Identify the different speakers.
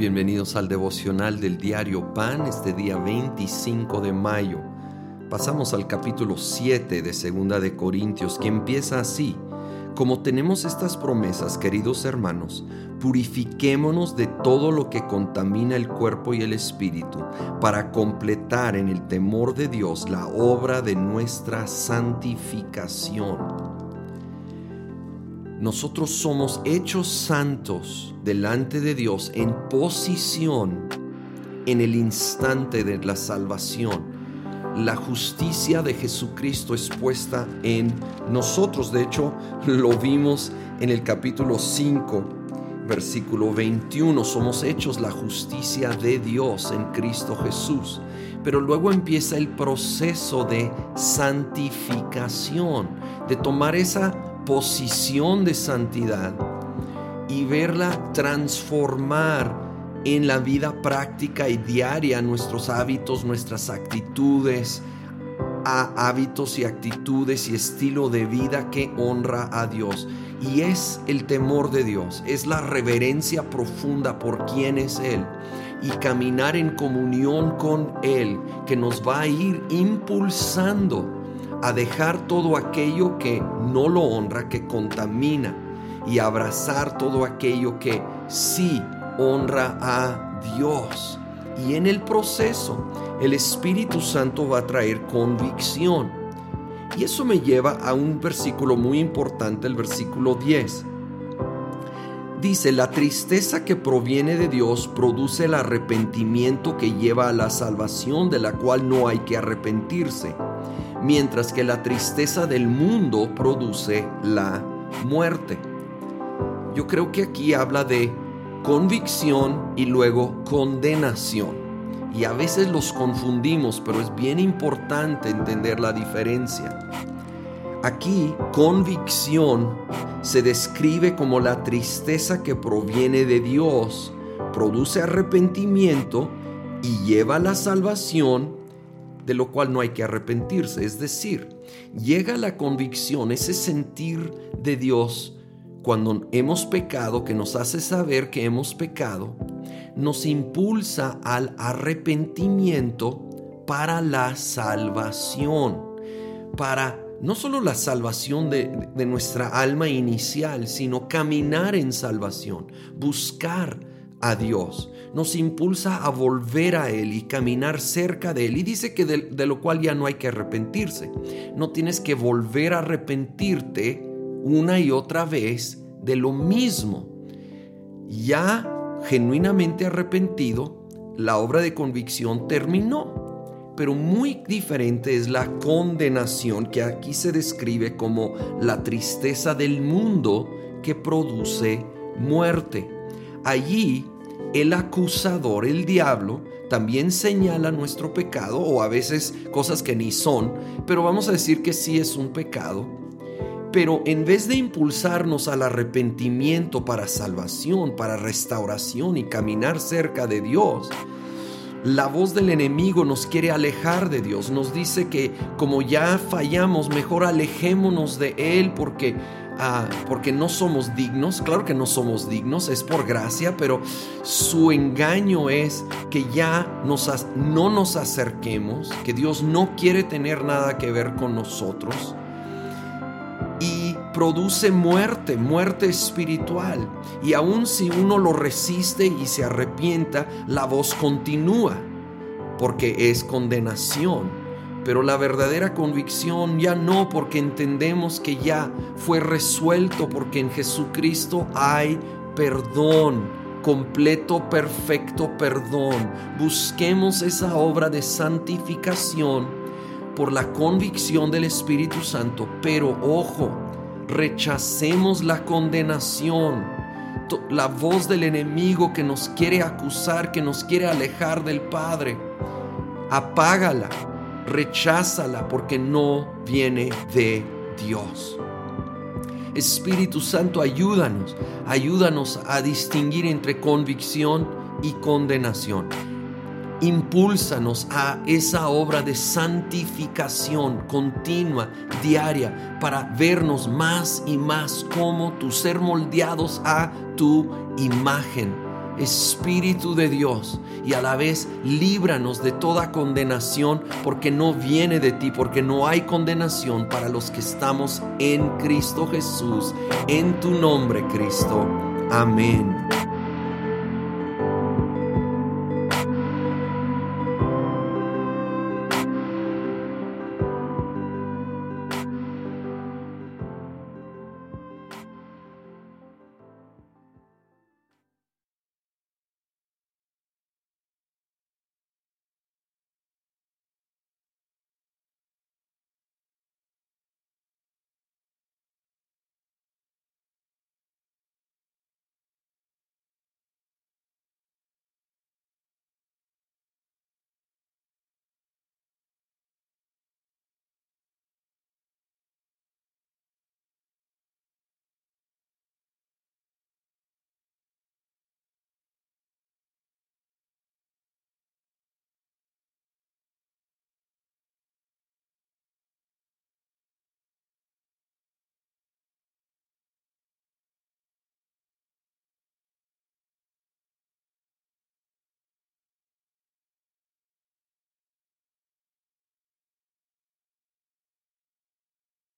Speaker 1: Bienvenidos al devocional del diario Pan este día 25 de mayo. Pasamos al capítulo 7 de Segunda de Corintios que empieza así: Como tenemos estas promesas, queridos hermanos, purifiquémonos de todo lo que contamina el cuerpo y el espíritu, para completar en el temor de Dios la obra de nuestra santificación nosotros somos hechos santos delante de Dios en posición en el instante de la salvación. La justicia de Jesucristo es puesta en nosotros. De hecho, lo vimos en el capítulo 5, versículo 21. Somos hechos la justicia de Dios en Cristo Jesús. Pero luego empieza el proceso de santificación, de tomar esa posición de santidad y verla transformar en la vida práctica y diaria nuestros hábitos, nuestras actitudes, a hábitos y actitudes y estilo de vida que honra a Dios. Y es el temor de Dios, es la reverencia profunda por quién es Él y caminar en comunión con Él que nos va a ir impulsando a dejar todo aquello que no lo honra, que contamina, y abrazar todo aquello que sí honra a Dios. Y en el proceso, el Espíritu Santo va a traer convicción. Y eso me lleva a un versículo muy importante, el versículo 10. Dice, la tristeza que proviene de Dios produce el arrepentimiento que lleva a la salvación de la cual no hay que arrepentirse mientras que la tristeza del mundo produce la muerte. Yo creo que aquí habla de convicción y luego condenación. Y a veces los confundimos, pero es bien importante entender la diferencia. Aquí convicción se describe como la tristeza que proviene de Dios, produce arrepentimiento y lleva a la salvación de lo cual no hay que arrepentirse. Es decir, llega la convicción, ese sentir de Dios cuando hemos pecado, que nos hace saber que hemos pecado, nos impulsa al arrepentimiento para la salvación, para no solo la salvación de, de, nuestra alma inicial, sino caminar en salvación, buscar a Dios, nos impulsa a volver a Él y caminar cerca de Él. Y dice que de, lo cual ya no hay que arrepentirse. No tienes que volver a arrepentirte una y otra vez de lo mismo. Ya genuinamente arrepentido, la obra de convicción terminó. Pero muy diferente es la condenación que aquí se describe como la tristeza del mundo que produce muerte. Allí el acusador, el diablo, también señala nuestro pecado o a veces cosas que ni son, pero vamos a decir que sí es un pecado. Pero en vez de impulsarnos al arrepentimiento para salvación, para restauración y caminar cerca de Dios, la voz del enemigo nos quiere alejar de Dios, nos dice que como ya fallamos, mejor alejémonos de Él porque porque no somos dignos. Claro que no somos dignos, es por gracia, pero su engaño es que ya no nos acerquemos, que Dios no quiere tener nada que ver con nosotros. Y produce muerte, muerte espiritual. Y aun si uno lo resiste y se arrepienta, la voz continúa, porque es condenación pero la verdadera convicción ya no porque entendemos que ya fue resuelto, porque en Jesucristo hay perdón, completo, perfecto perdón. Busquemos esa obra de santificación por la convicción del Espíritu Santo, pero ojo, rechacemos la condenación, la voz del enemigo que nos quiere acusar, que nos quiere alejar del Padre. Apágala, recházala porque no viene de Dios. Espíritu Santo, ayúdanos, ayúdanos a distinguir entre convicción y condenación. Impúlsanos a esa obra de santificación continua, diaria, para vernos más y más como tu ser moldeados a tu imagen Espíritu de Dios, y a la vez líbranos de toda condenación, porque no viene de ti, porque no hay condenación para los que estamos en Cristo Jesús, en tu nombre, Cristo. Amén.